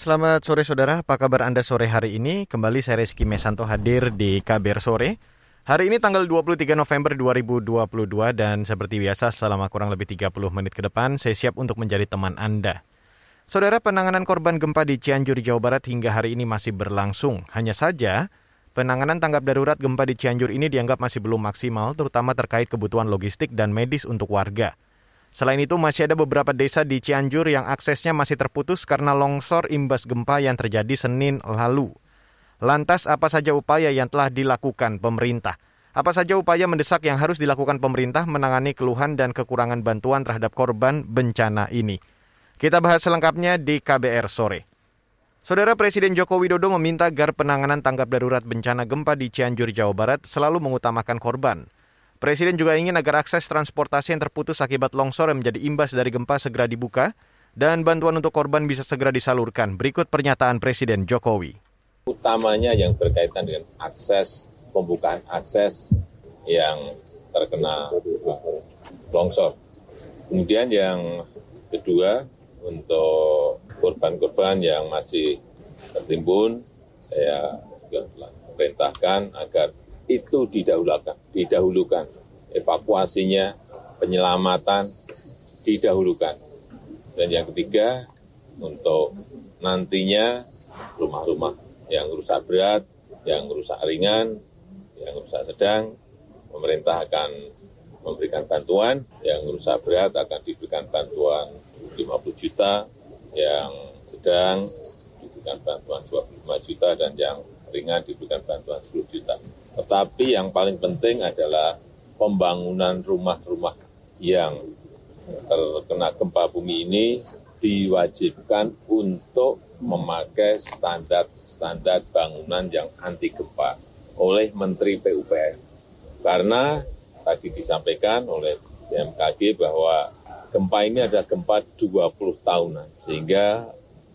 Selamat sore saudara, apa kabar Anda sore hari ini? Kembali saya Reski Mesanto hadir di KBR Sore. Hari ini tanggal 23 November 2022 dan seperti biasa selama kurang lebih 30 menit ke depan saya siap untuk menjadi teman Anda. Saudara penanganan korban gempa di Cianjur, Jawa Barat hingga hari ini masih berlangsung. Hanya saja penanganan tanggap darurat gempa di Cianjur ini dianggap masih belum maksimal terutama terkait kebutuhan logistik dan medis untuk warga. Selain itu masih ada beberapa desa di Cianjur yang aksesnya masih terputus karena longsor imbas gempa yang terjadi Senin lalu. Lantas apa saja upaya yang telah dilakukan pemerintah? Apa saja upaya mendesak yang harus dilakukan pemerintah menangani keluhan dan kekurangan bantuan terhadap korban bencana ini? Kita bahas selengkapnya di KBR sore. Saudara Presiden Joko Widodo meminta agar penanganan tanggap darurat bencana gempa di Cianjur, Jawa Barat selalu mengutamakan korban. Presiden juga ingin agar akses transportasi yang terputus akibat longsor yang menjadi imbas dari gempa segera dibuka dan bantuan untuk korban bisa segera disalurkan. Berikut pernyataan Presiden Jokowi. Utamanya yang berkaitan dengan akses, pembukaan akses yang terkena longsor. Kemudian yang kedua, untuk korban-korban yang masih tertimbun, saya juga telah perintahkan agar itu didahulukan, didahulukan. Evakuasinya, penyelamatan didahulukan. Dan yang ketiga, untuk nantinya rumah-rumah yang rusak berat, yang rusak ringan, yang rusak sedang, pemerintah akan memberikan bantuan, yang rusak berat akan diberikan bantuan 50 juta, yang sedang diberikan bantuan 25 juta, dan yang ringan diberikan bantuan 10 juta. Tetapi yang paling penting adalah pembangunan rumah-rumah yang terkena gempa bumi ini diwajibkan untuk memakai standar-standar bangunan yang anti gempa oleh Menteri PUPR. Karena tadi disampaikan oleh BMKG bahwa gempa ini adalah gempa 20 tahunan, sehingga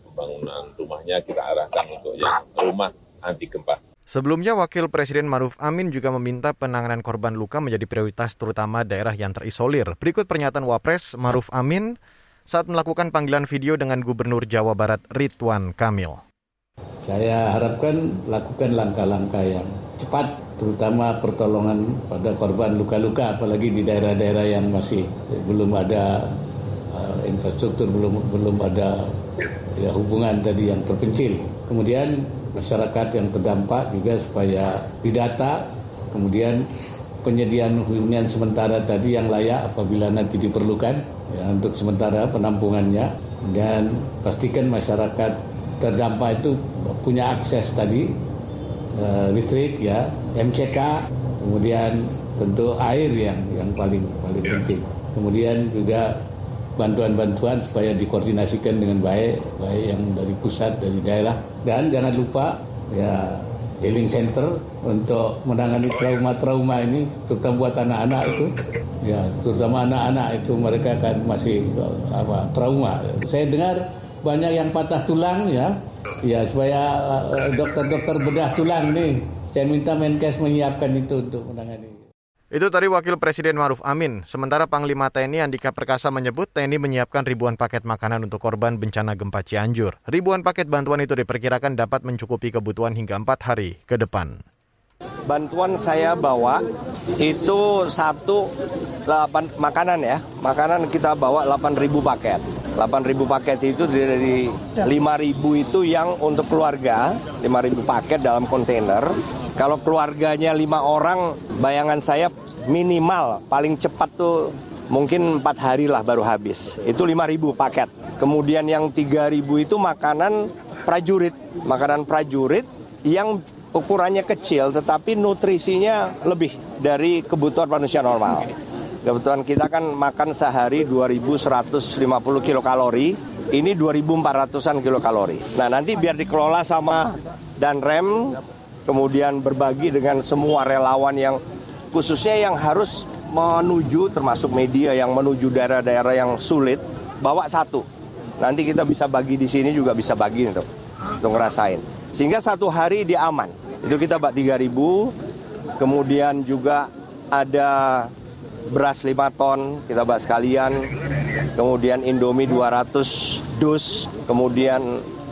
pembangunan rumahnya kita arahkan untuk yang rumah anti gempa. Sebelumnya, Wakil Presiden Maruf Amin juga meminta penanganan korban luka menjadi prioritas terutama daerah yang terisolir. Berikut pernyataan Wapres Maruf Amin saat melakukan panggilan video dengan Gubernur Jawa Barat Ridwan Kamil. Saya harapkan lakukan langkah-langkah yang cepat, terutama pertolongan pada korban luka-luka, apalagi di daerah-daerah yang masih belum ada uh, infrastruktur, belum belum ada ya, hubungan tadi yang terpencil. Kemudian masyarakat yang terdampak juga supaya didata, kemudian penyediaan hunian sementara tadi yang layak apabila nanti diperlukan ya, untuk sementara penampungannya. Dan pastikan masyarakat terdampak itu punya akses tadi uh, listrik ya MCK kemudian tentu air yang yang paling paling penting. Kemudian juga bantuan-bantuan supaya dikoordinasikan dengan baik, baik yang dari pusat, dari daerah. Dan jangan lupa ya healing center untuk menangani trauma-trauma ini, terutama buat anak-anak itu. Ya, terutama anak-anak itu mereka kan masih apa trauma. Saya dengar banyak yang patah tulang ya, ya supaya dokter-dokter bedah tulang nih. Saya minta Menkes menyiapkan itu untuk menangani. Itu tadi Wakil Presiden Maruf Amin. Sementara Panglima TNI Andika Perkasa menyebut TNI menyiapkan ribuan paket makanan untuk korban bencana gempa Cianjur. Ribuan paket bantuan itu diperkirakan dapat mencukupi kebutuhan hingga empat hari ke depan. Bantuan saya bawa itu satu delapan makanan ya. Makanan kita bawa 8.000 paket. 8.000 paket itu dari 5.000 itu yang untuk keluarga, 5.000 paket dalam kontainer. Kalau keluarganya lima orang, bayangan saya minimal paling cepat tuh mungkin empat hari lah baru habis. Itu 5.000 paket. Kemudian yang 3.000 itu makanan prajurit. Makanan prajurit yang ukurannya kecil tetapi nutrisinya lebih dari kebutuhan manusia normal. Kebutuhan kita kan makan sehari 2150 kilokalori ini 2.400an kilokalori. Nah nanti biar dikelola sama dan rem, kemudian berbagi dengan semua relawan yang khususnya yang harus menuju termasuk media yang menuju daerah-daerah yang sulit, bawa satu. Nanti kita bisa bagi di sini juga bisa bagi untuk, untuk ngerasain. Sehingga satu hari dia aman. Itu kita bak 3000, kemudian juga ada beras 5 ton, kita bak sekalian, kemudian Indomie 200 dus, kemudian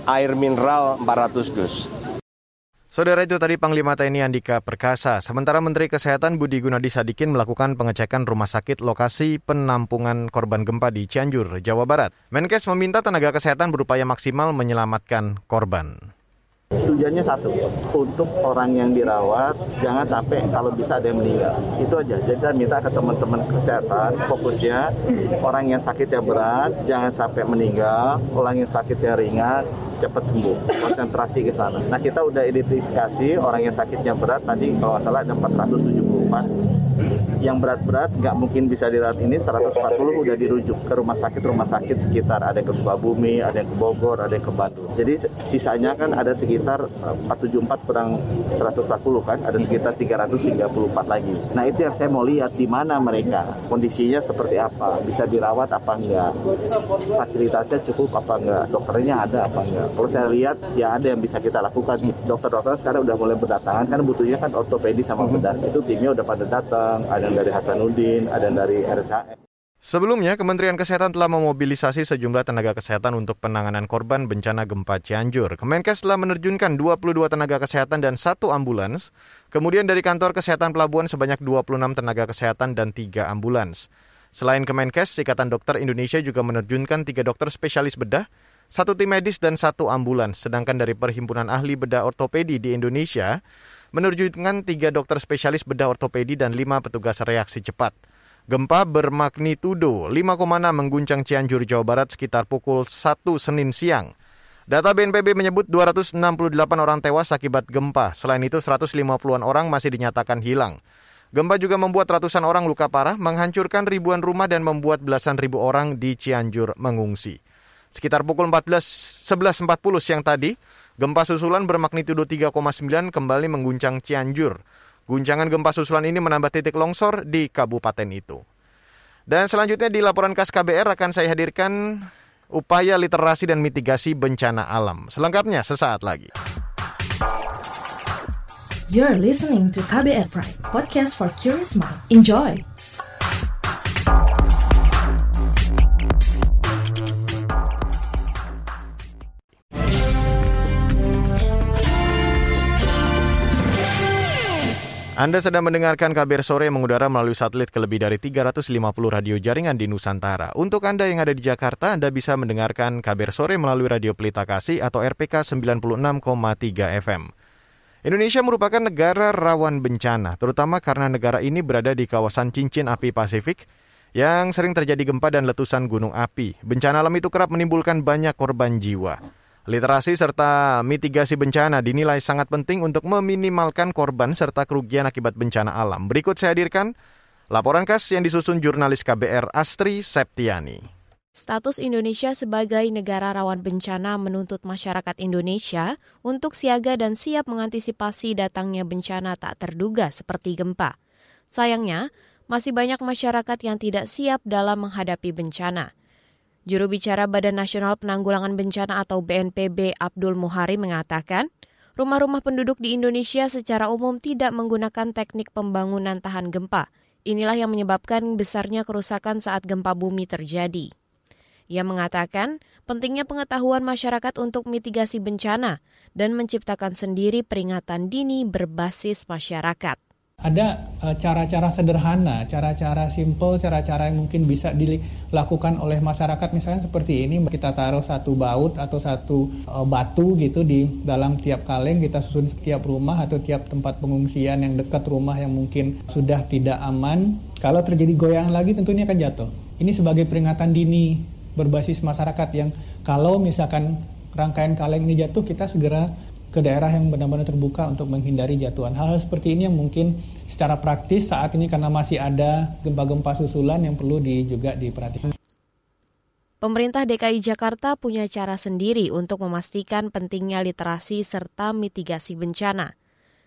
air mineral 400 dus. Saudara itu tadi Panglima TNI Andika Perkasa. Sementara Menteri Kesehatan Budi Gunadi Sadikin melakukan pengecekan rumah sakit lokasi penampungan korban gempa di Cianjur, Jawa Barat. Menkes meminta tenaga kesehatan berupaya maksimal menyelamatkan korban. Tujuannya satu, untuk orang yang dirawat jangan sampai kalau bisa ada yang meninggal. Itu aja. Jadi saya minta ke teman-teman kesehatan fokusnya orang yang sakitnya berat jangan sampai meninggal, orang yang sakitnya ringan cepat sembuh. Konsentrasi ke sana. Nah kita udah identifikasi orang yang sakitnya berat tadi kalau salah ada 474 yang berat-berat nggak mungkin bisa dirawat ini. 140 udah dirujuk ke rumah sakit rumah sakit sekitar. Ada yang ke Sukabumi ada yang ke Bogor ada yang ke Bandung. Jadi sisanya kan ada sekitar 474 kurang 140 kan. Ada sekitar 334 lagi. Nah itu yang saya mau lihat di mana mereka. Kondisinya seperti apa? Bisa dirawat apa enggak? Fasilitasnya cukup apa enggak? Dokternya ada apa enggak? Kalau saya lihat ya ada yang bisa kita lakukan. Dokter-dokter sekarang udah mulai berdatangan kan butuhnya kan ortopedi sama bedah. Itu timnya udah pada datang ada yang dari Hasanuddin, ada yang dari RSHM. Sebelumnya, Kementerian Kesehatan telah memobilisasi sejumlah tenaga kesehatan untuk penanganan korban bencana gempa Cianjur. Kemenkes telah menerjunkan 22 tenaga kesehatan dan satu ambulans. Kemudian dari kantor kesehatan pelabuhan sebanyak 26 tenaga kesehatan dan 3 ambulans. Selain Kemenkes, Ikatan Dokter Indonesia juga menerjunkan 3 dokter spesialis bedah, satu tim medis dan satu ambulans. Sedangkan dari Perhimpunan Ahli Bedah Ortopedi di Indonesia, menerjunkan tiga dokter spesialis bedah ortopedi dan lima petugas reaksi cepat. Gempa bermagnitudo 5,6 mengguncang Cianjur, Jawa Barat sekitar pukul 1 Senin siang. Data BNPB menyebut 268 orang tewas akibat gempa. Selain itu 150-an orang masih dinyatakan hilang. Gempa juga membuat ratusan orang luka parah, menghancurkan ribuan rumah dan membuat belasan ribu orang di Cianjur mengungsi. Sekitar pukul 14 11.40 siang tadi, Gempa susulan bermagnitudo 3,9 kembali mengguncang Cianjur. Guncangan gempa susulan ini menambah titik longsor di kabupaten itu. Dan selanjutnya di laporan khas KBR akan saya hadirkan upaya literasi dan mitigasi bencana alam. Selengkapnya sesaat lagi. You're listening to KBR Pride, podcast for curious mind. Enjoy! Anda sedang mendengarkan kabar sore mengudara melalui satelit ke lebih dari 350 radio jaringan di Nusantara. Untuk Anda yang ada di Jakarta, Anda bisa mendengarkan kabar sore melalui Radio Pelita Kasih atau RPK 96,3 FM. Indonesia merupakan negara rawan bencana, terutama karena negara ini berada di kawasan cincin api Pasifik yang sering terjadi gempa dan letusan gunung api. Bencana alam itu kerap menimbulkan banyak korban jiwa. Literasi serta mitigasi bencana dinilai sangat penting untuk meminimalkan korban serta kerugian akibat bencana alam. Berikut saya hadirkan laporan khas yang disusun jurnalis KBR Astri Septiani. Status Indonesia sebagai negara rawan bencana menuntut masyarakat Indonesia untuk siaga dan siap mengantisipasi datangnya bencana tak terduga seperti gempa. Sayangnya, masih banyak masyarakat yang tidak siap dalam menghadapi bencana. Juru bicara Badan Nasional Penanggulangan Bencana atau BNPB Abdul Muhari mengatakan, rumah-rumah penduduk di Indonesia secara umum tidak menggunakan teknik pembangunan tahan gempa. Inilah yang menyebabkan besarnya kerusakan saat gempa bumi terjadi. Ia mengatakan pentingnya pengetahuan masyarakat untuk mitigasi bencana dan menciptakan sendiri peringatan dini berbasis masyarakat ada eh, cara-cara sederhana, cara-cara simple, cara-cara yang mungkin bisa dilakukan oleh masyarakat. Misalnya seperti ini kita taruh satu baut atau satu uh, batu gitu di dalam tiap kaleng kita susun setiap rumah atau tiap tempat pengungsian yang dekat rumah yang mungkin sudah tidak aman. Kalau terjadi goyang lagi tentunya akan jatuh. Ini sebagai peringatan dini berbasis masyarakat yang kalau misalkan rangkaian kaleng ini jatuh kita segera ke daerah yang benar-benar terbuka untuk menghindari jatuhan. Hal-hal seperti ini yang mungkin secara praktis saat ini karena masih ada gempa-gempa susulan yang perlu di, juga diperhatikan. Pemerintah DKI Jakarta punya cara sendiri untuk memastikan pentingnya literasi serta mitigasi bencana.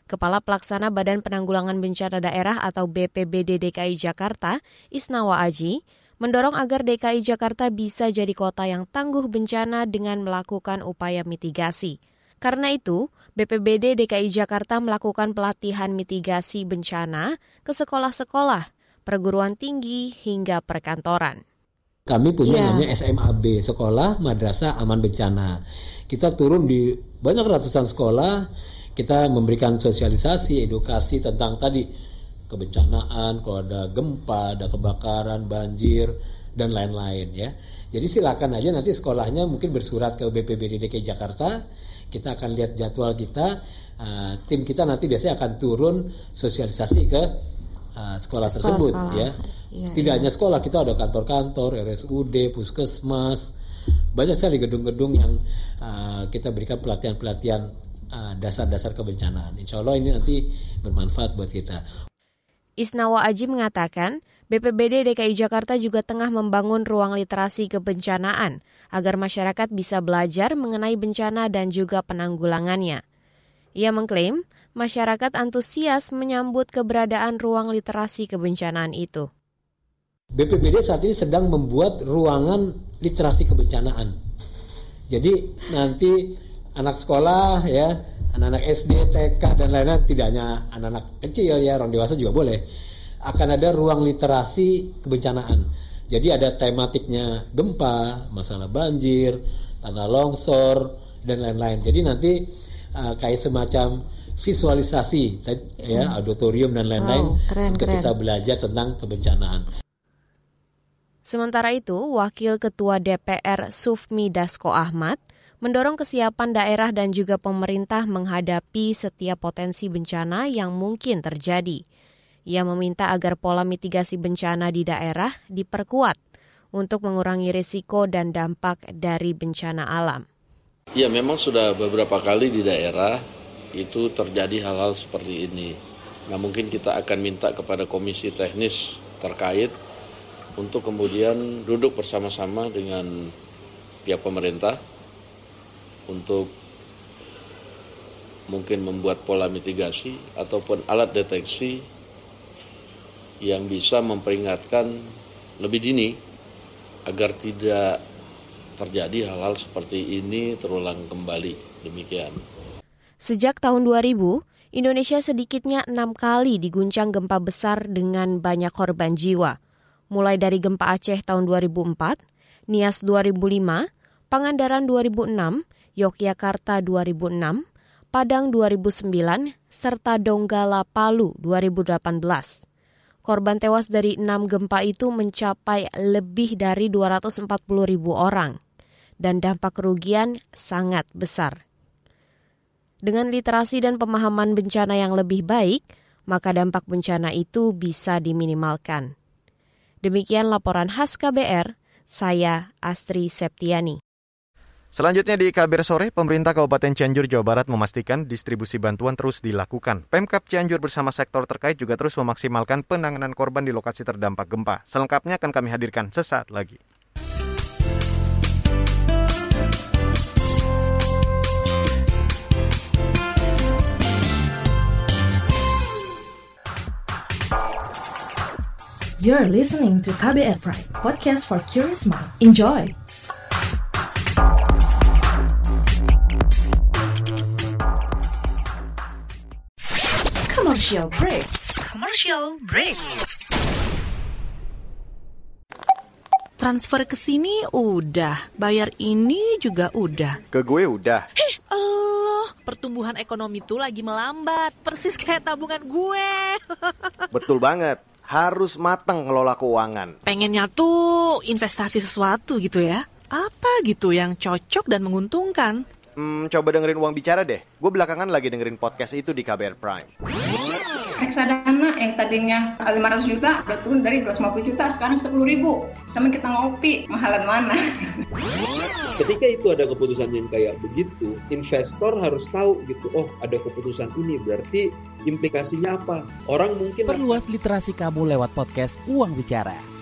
Kepala Pelaksana Badan Penanggulangan Bencana Daerah atau BPBD DKI Jakarta, Isnawa Aji, mendorong agar DKI Jakarta bisa jadi kota yang tangguh bencana dengan melakukan upaya mitigasi. Karena itu, BPBD DKI Jakarta melakukan pelatihan mitigasi bencana ke sekolah-sekolah, perguruan tinggi, hingga perkantoran. Kami punya yeah. namanya SMAB, Sekolah Madrasah Aman Bencana. Kita turun di banyak ratusan sekolah, kita memberikan sosialisasi, edukasi tentang tadi kebencanaan, kalau ada gempa, ada kebakaran, banjir, dan lain-lain ya. Jadi silakan aja nanti sekolahnya mungkin bersurat ke BPBD DKI Jakarta, kita akan lihat jadwal kita, uh, tim kita nanti biasanya akan turun sosialisasi ke uh, sekolah, sekolah tersebut sekolah. ya. ya Tidak ya. hanya sekolah, kita ada kantor-kantor, RSUD, puskesmas, banyak sekali gedung-gedung yang uh, kita berikan pelatihan-pelatihan uh, dasar-dasar kebencanaan. Insya Allah ini nanti bermanfaat buat kita. Isnawa Aji mengatakan, BPBD DKI Jakarta juga tengah membangun ruang literasi kebencanaan agar masyarakat bisa belajar mengenai bencana dan juga penanggulangannya. Ia mengklaim masyarakat antusias menyambut keberadaan ruang literasi kebencanaan itu. BPBD saat ini sedang membuat ruangan literasi kebencanaan. Jadi nanti anak sekolah ya, anak-anak SD, TK dan lain-lain tidak hanya anak-anak kecil ya, orang dewasa juga boleh. Akan ada ruang literasi kebencanaan. Jadi ada tematiknya gempa, masalah banjir, tanah longsor dan lain-lain. Jadi nanti uh, kayak semacam visualisasi ya hmm. auditorium dan lain-lain oh, untuk keren. kita belajar tentang kebencanaan. Sementara itu, Wakil Ketua DPR Sufmi Dasko Ahmad mendorong kesiapan daerah dan juga pemerintah menghadapi setiap potensi bencana yang mungkin terjadi. Ia meminta agar pola mitigasi bencana di daerah diperkuat untuk mengurangi risiko dan dampak dari bencana alam. Ya memang sudah beberapa kali di daerah itu terjadi hal-hal seperti ini. Nah mungkin kita akan minta kepada komisi teknis terkait untuk kemudian duduk bersama-sama dengan pihak pemerintah untuk mungkin membuat pola mitigasi ataupun alat deteksi yang bisa memperingatkan lebih dini agar tidak terjadi hal-hal seperti ini terulang kembali. Demikian. Sejak tahun 2000, Indonesia sedikitnya enam kali diguncang gempa besar dengan banyak korban jiwa. Mulai dari gempa Aceh tahun 2004, Nias 2005, Pangandaran 2006, Yogyakarta 2006, Padang 2009, serta Donggala Palu 2018. Korban tewas dari enam gempa itu mencapai lebih dari 240 ribu orang dan dampak kerugian sangat besar. Dengan literasi dan pemahaman bencana yang lebih baik, maka dampak bencana itu bisa diminimalkan. Demikian laporan khas KBR, saya Astri Septiani. Selanjutnya di Kabar Sore, pemerintah Kabupaten Cianjur, Jawa Barat memastikan distribusi bantuan terus dilakukan. Pemkap Cianjur bersama sektor terkait juga terus memaksimalkan penanganan korban di lokasi terdampak gempa. Selengkapnya akan kami hadirkan sesaat lagi. You're listening to KBR Pride, podcast for curious mind. Enjoy! Commercial break. Commercial break. Transfer ke sini udah, bayar ini juga udah. Ke gue udah. Heh, Allah, pertumbuhan ekonomi tuh lagi melambat, persis kayak tabungan gue. Betul banget harus matang ngelola keuangan. Pengennya tuh investasi sesuatu gitu ya. Apa gitu yang cocok dan menguntungkan? Hmm, coba dengerin uang bicara deh. Gue belakangan lagi dengerin podcast itu di KBR Prime. Reksadana yang tadinya 500 juta udah turun dari 250 juta sekarang 10 ribu. Sama kita ngopi, mahalan mana? Ketika itu ada keputusan yang kayak begitu, investor harus tahu gitu, oh ada keputusan ini berarti implikasinya apa? Orang mungkin perluas literasi kamu lewat podcast Uang Bicara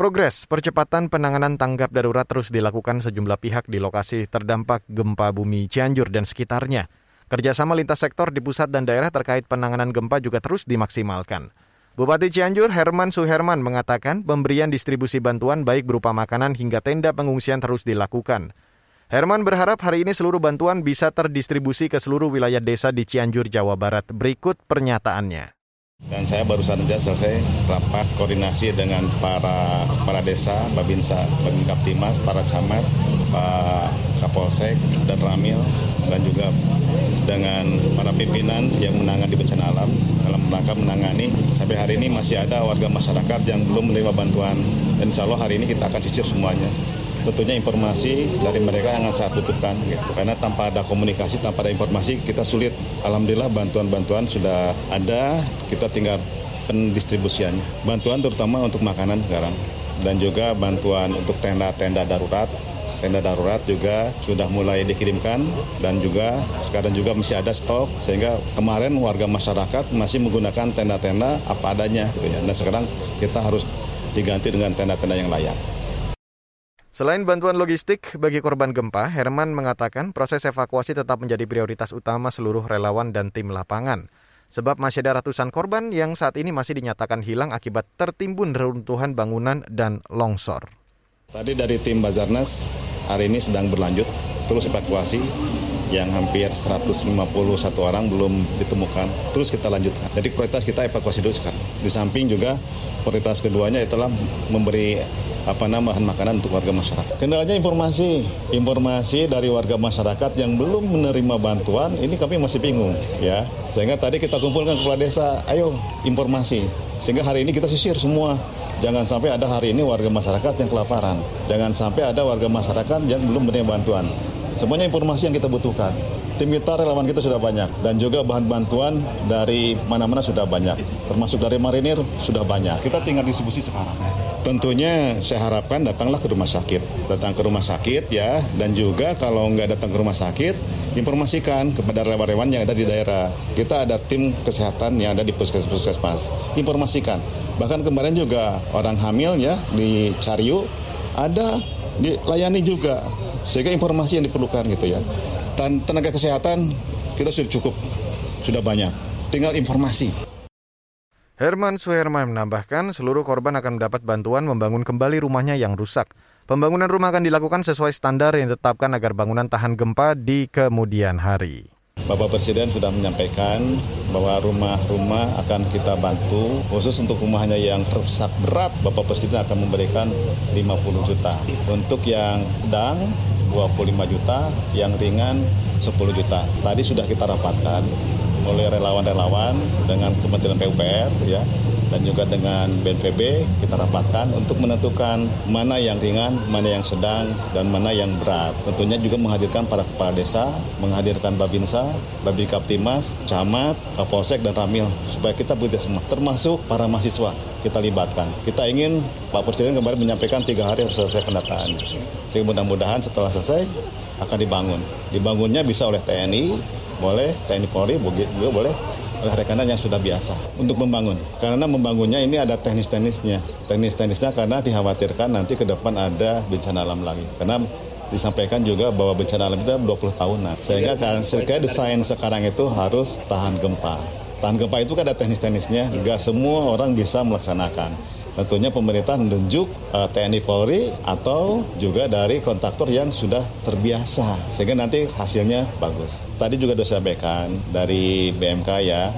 Progres percepatan penanganan tanggap darurat terus dilakukan sejumlah pihak di lokasi terdampak gempa bumi Cianjur dan sekitarnya. Kerjasama lintas sektor di pusat dan daerah terkait penanganan gempa juga terus dimaksimalkan. Bupati Cianjur Herman Suherman mengatakan pemberian distribusi bantuan baik berupa makanan hingga tenda pengungsian terus dilakukan. Herman berharap hari ini seluruh bantuan bisa terdistribusi ke seluruh wilayah desa di Cianjur, Jawa Barat. Berikut pernyataannya. Dan saya baru saja selesai rapat koordinasi dengan para para desa, Babinsa, Babin Kaptimas, para camat, Pak Kapolsek dan Ramil, dan juga dengan para pimpinan yang menangani bencana alam dalam rangka menangani. Sampai hari ini masih ada warga masyarakat yang belum menerima bantuan. Insya Allah hari ini kita akan cicir semuanya tentunya informasi dari mereka yang saya butuhkan gitu. karena tanpa ada komunikasi tanpa ada informasi kita sulit. Alhamdulillah bantuan-bantuan sudah ada. Kita tinggal pendistribusiannya bantuan terutama untuk makanan sekarang. Dan juga bantuan untuk tenda-tenda darurat. Tenda darurat juga sudah mulai dikirimkan. Dan juga sekarang juga masih ada stok. Sehingga kemarin warga masyarakat masih menggunakan tenda-tenda apa adanya gitu ya. Nah sekarang kita harus diganti dengan tenda-tenda yang layak. Selain bantuan logistik bagi korban gempa, Herman mengatakan proses evakuasi tetap menjadi prioritas utama seluruh relawan dan tim lapangan. Sebab masih ada ratusan korban yang saat ini masih dinyatakan hilang akibat tertimbun reruntuhan bangunan dan longsor. Tadi dari tim Bazarnas hari ini sedang berlanjut terus evakuasi yang hampir 151 orang belum ditemukan. Terus kita lanjutkan. Jadi prioritas kita evakuasi dulu sekarang. Di samping juga prioritas keduanya adalah memberi apa nama bahan makanan untuk warga masyarakat. Kendalanya informasi, informasi dari warga masyarakat yang belum menerima bantuan, ini kami masih bingung ya. Sehingga tadi kita kumpulkan kepala desa, ayo informasi. Sehingga hari ini kita sisir semua. Jangan sampai ada hari ini warga masyarakat yang kelaparan. Jangan sampai ada warga masyarakat yang belum menerima bantuan. Semuanya informasi yang kita butuhkan. Tim kita, relawan kita sudah banyak. Dan juga bahan bantuan dari mana-mana sudah banyak. Termasuk dari marinir sudah banyak. Kita tinggal distribusi sekarang. Tentunya saya harapkan datanglah ke rumah sakit. Datang ke rumah sakit ya. Dan juga kalau nggak datang ke rumah sakit, informasikan kepada relawan-relawan yang ada di daerah. Kita ada tim kesehatan yang ada di puskesmas. Informasikan. Bahkan kemarin juga orang hamil ya di Cariu ada dilayani juga. Sehingga informasi yang diperlukan gitu ya dan tenaga kesehatan kita sudah cukup, sudah banyak. Tinggal informasi. Herman Suherman menambahkan seluruh korban akan mendapat bantuan membangun kembali rumahnya yang rusak. Pembangunan rumah akan dilakukan sesuai standar yang ditetapkan agar bangunan tahan gempa di kemudian hari. Bapak Presiden sudah menyampaikan bahwa rumah-rumah akan kita bantu khusus untuk rumahnya yang rusak berat Bapak Presiden akan memberikan 50 juta. Untuk yang sedang 25 juta, yang ringan 10 juta. Tadi sudah kita rapatkan oleh relawan-relawan dengan Kementerian PUPR ya dan juga dengan BNPB kita rapatkan untuk menentukan mana yang ringan, mana yang sedang, dan mana yang berat. Tentunya juga menghadirkan para kepala desa, menghadirkan Babinsa, Babi Kaptimas, Camat, Kapolsek, dan Ramil supaya kita bekerja semua, termasuk para mahasiswa kita libatkan. Kita ingin Pak Presiden kemarin menyampaikan tiga hari harus selesai pendataan. Sehingga mudah-mudahan setelah selesai akan dibangun. Dibangunnya bisa oleh TNI, boleh TNI Polri, juga boleh oleh rekanan yang sudah biasa untuk membangun. Karena membangunnya ini ada teknis-teknisnya. Teknis-teknisnya karena dikhawatirkan nanti ke depan ada bencana alam lagi. Karena disampaikan juga bahwa bencana alam itu 20 tahunan. Sehingga kan desain sekarang itu harus tahan gempa. Tahan gempa itu kan ada teknis-teknisnya, nggak semua orang bisa melaksanakan tentunya pemerintah menunjuk uh, TNI Polri atau juga dari kontraktor yang sudah terbiasa sehingga nanti hasilnya bagus. Tadi juga sudah sampaikan dari BMK ya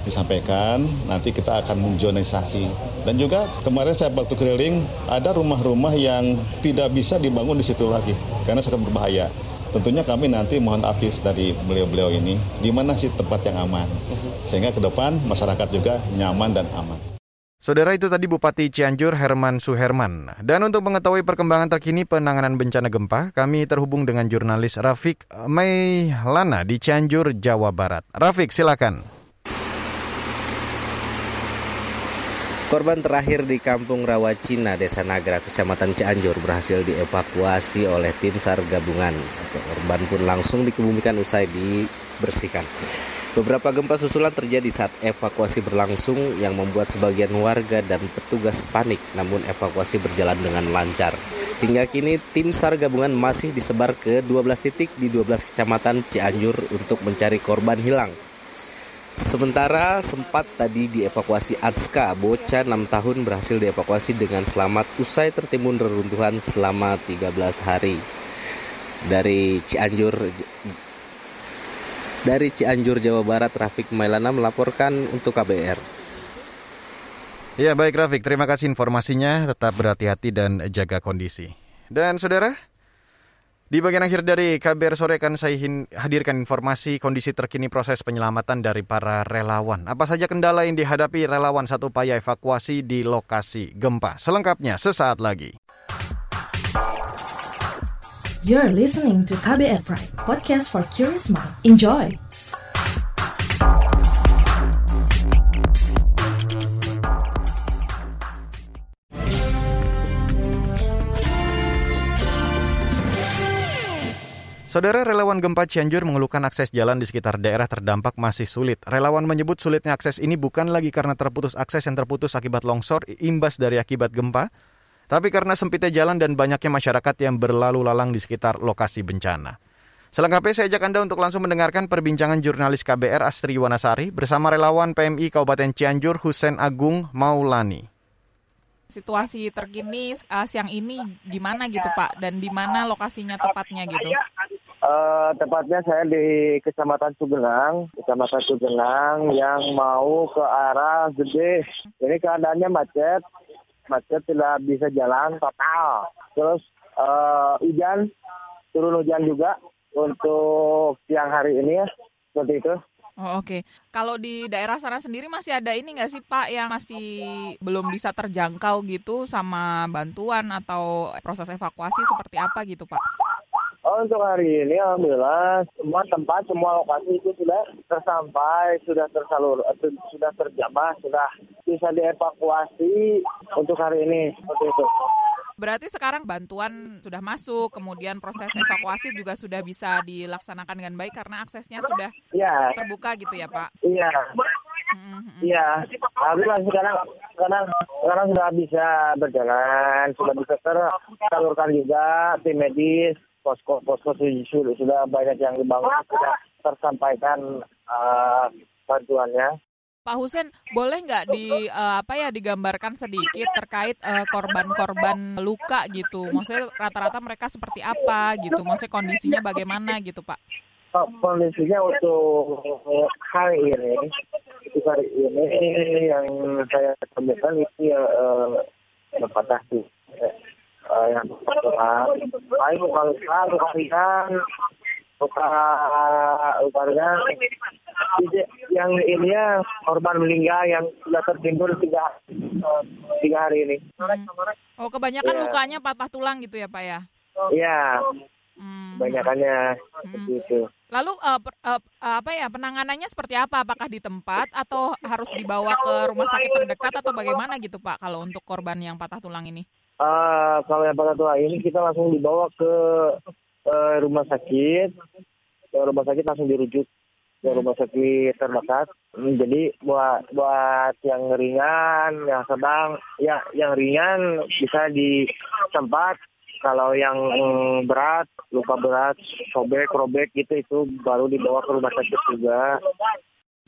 disampaikan nanti kita akan menjonisasi dan juga kemarin saya waktu keliling ada rumah-rumah yang tidak bisa dibangun di situ lagi karena sangat berbahaya. Tentunya kami nanti mohon afis dari beliau-beliau ini di mana sih tempat yang aman sehingga ke depan masyarakat juga nyaman dan aman. Saudara itu tadi Bupati Cianjur Herman Suherman. Dan untuk mengetahui perkembangan terkini penanganan bencana gempa, kami terhubung dengan jurnalis Rafik Mailana di Cianjur, Jawa Barat. Rafik, silakan. Korban terakhir di Kampung Rawa Cina, Desa Nagra, Kecamatan Cianjur berhasil dievakuasi oleh tim SAR gabungan. Korban pun langsung dikebumikan usai dibersihkan. Beberapa gempa susulan terjadi saat evakuasi berlangsung yang membuat sebagian warga dan petugas panik namun evakuasi berjalan dengan lancar. Hingga kini tim SAR gabungan masih disebar ke 12 titik di 12 kecamatan Cianjur untuk mencari korban hilang. Sementara sempat tadi dievakuasi Atska, bocah 6 tahun berhasil dievakuasi dengan selamat usai tertimbun reruntuhan selama 13 hari. Dari Cianjur dari Cianjur, Jawa Barat, Rafik Mailana melaporkan untuk KBR. Ya baik Rafik, terima kasih informasinya. Tetap berhati-hati dan jaga kondisi. Dan saudara, di bagian akhir dari KBR sore akan saya hadirkan informasi kondisi terkini proses penyelamatan dari para relawan. Apa saja kendala yang dihadapi relawan satu upaya evakuasi di lokasi gempa. Selengkapnya sesaat lagi. You're listening to KBR Pride, podcast for curious mind. Enjoy! Saudara relawan gempa Cianjur mengeluhkan akses jalan di sekitar daerah terdampak masih sulit. Relawan menyebut sulitnya akses ini bukan lagi karena terputus akses yang terputus akibat longsor imbas dari akibat gempa, tapi karena sempitnya jalan dan banyaknya masyarakat yang berlalu lalang di sekitar lokasi bencana. Selengkapnya saya ajak Anda untuk langsung mendengarkan perbincangan jurnalis KBR Astri Wanasari bersama relawan PMI Kabupaten Cianjur Husen Agung Maulani. Situasi terkini uh, siang ini gimana gitu Pak dan di mana lokasinya tepatnya gitu? Uh, tepatnya saya di Kecamatan Sugenang, Kecamatan Sugenang yang mau ke arah Gede. Ini keadaannya macet, macet tidak bisa jalan total. Terus uh, hujan, turun hujan juga untuk siang hari ini ya, seperti itu. Oh, Oke, okay. kalau di daerah sana sendiri masih ada ini nggak sih Pak yang masih belum bisa terjangkau gitu sama bantuan atau proses evakuasi seperti apa gitu Pak? Oh, untuk hari ini alhamdulillah semua tempat, semua lokasi itu sudah tersampai, sudah tersalur, eh, sudah terjamah, sudah bisa dievakuasi untuk hari ini seperti itu. Berarti sekarang bantuan sudah masuk, kemudian proses evakuasi juga sudah bisa dilaksanakan dengan baik karena aksesnya sudah ya. terbuka gitu ya Pak? Iya. Iya, alhamdulillah sekarang sekarang sekarang sudah bisa berjalan, sudah bisa tersalurkan juga tim medis, posko posko sudah, sudah banyak yang dibangun sudah tersampaikan uh, bantuannya. Pak Husen, boleh nggak di uh, apa ya digambarkan sedikit terkait korban-korban uh, luka gitu? Maksudnya rata-rata mereka seperti apa gitu? Maksudnya kondisinya bagaimana gitu, Pak? Oh, kondisinya untuk hari ini, itu hari ini yang saya temukan itu ya uh, patah uh, yang luka luka luka ringan luka luka ringan yang ini ya korban meninggal yang sudah tertimbun tiga tiga hari ini. Hmm. Oh kebanyakan ya. lukanya patah tulang gitu ya pak ya? Iya. Hmm. Banyakannya hmm. itu. Lalu uh, per, uh, apa ya penanganannya seperti apa? Apakah di tempat atau harus dibawa ke rumah sakit terdekat atau bagaimana gitu Pak kalau untuk korban yang patah tulang ini? Uh, kalau yang patah tulang ini kita langsung dibawa ke uh, rumah sakit, ke rumah sakit langsung dirujuk ke hmm. rumah sakit terdekat. Hmm, jadi buat buat yang ringan, yang sedang, ya yang ringan bisa di tempat. Kalau yang berat, luka berat, sobek, robek gitu itu baru dibawa ke rumah sakit juga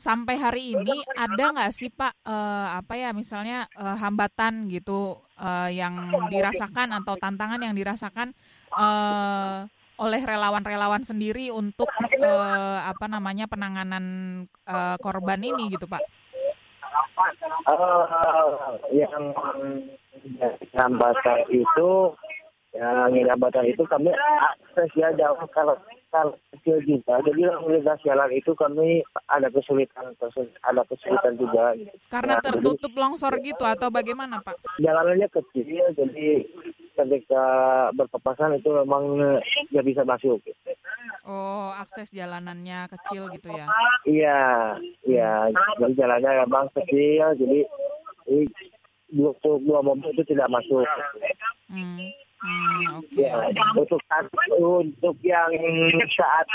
sampai hari ini ada nggak sih Pak uh, apa ya misalnya uh, hambatan gitu uh, yang dirasakan atau tantangan yang dirasakan uh, oleh relawan-relawan sendiri untuk uh, apa namanya penanganan uh, korban ini gitu Pak? Uh, yang hambatan itu yang hambatan itu kami akses ya jauh. Kalau skala kecil juga. Jadi lalu lintas jalan itu kami ada kesulitan, ada kesulitan juga. Karena Nah, tertutup longsor gitu atau bagaimana Pak? jadi jalanannya kecil, jadi ketika berpapasan itu memang nggak bisa masuk. Oh, akses jalanannya kecil gitu ya? Iya, iya. Jadi jalannya memang kecil, jadi ini dua, dua mobil itu tidak masuk. Hmm, hmm, oke. Ya, untuk saat, untuk yang saat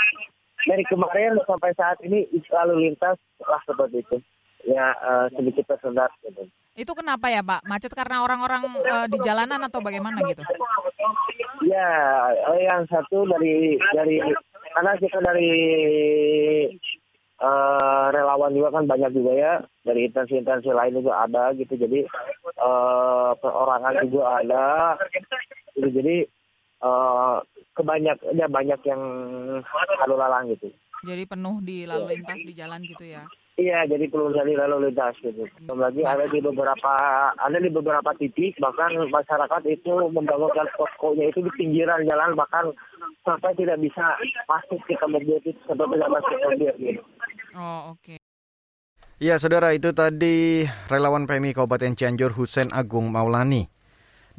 dari kemarin sampai saat ini lalu lintas lah seperti itu. Ya eh, sedikit tersendat gitu. Itu kenapa ya Pak? Macet karena orang-orang eh, di jalanan atau bagaimana gitu? Ya, eh, yang satu dari dari karena kita dari eh, relawan juga kan banyak juga ya. Dari instansi-instansi lain juga ada gitu. Jadi eh, perorangan juga ada. Gitu. Jadi eh, kebanyak ya banyak yang lalu lalang gitu. Jadi penuh di lalu lintas di jalan gitu ya? Iya jadi perlu dari lalu lintas gitu belum lagi ada di beberapa ada di beberapa titik bahkan masyarakat itu membangunkan poskonya itu di pinggiran jalan bahkan sampai tidak bisa masuk ke mobil itu sampai tidak masuk ke mobil gitu Oh, oke. Ya, saudara, itu tadi relawan PMI Kabupaten Cianjur Husen Agung Maulani.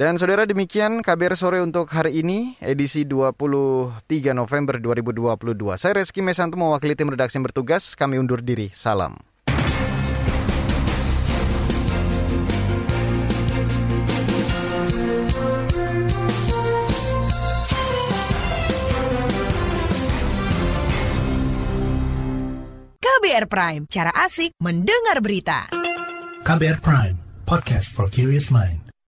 Dan saudara demikian KBR sore untuk hari ini, edisi 23 November 2022. Saya Reski Mesanto mewakili tim redaksi yang bertugas, kami undur diri. Salam. KBR Prime, cara asik mendengar berita. KBR Prime, podcast for curious mind.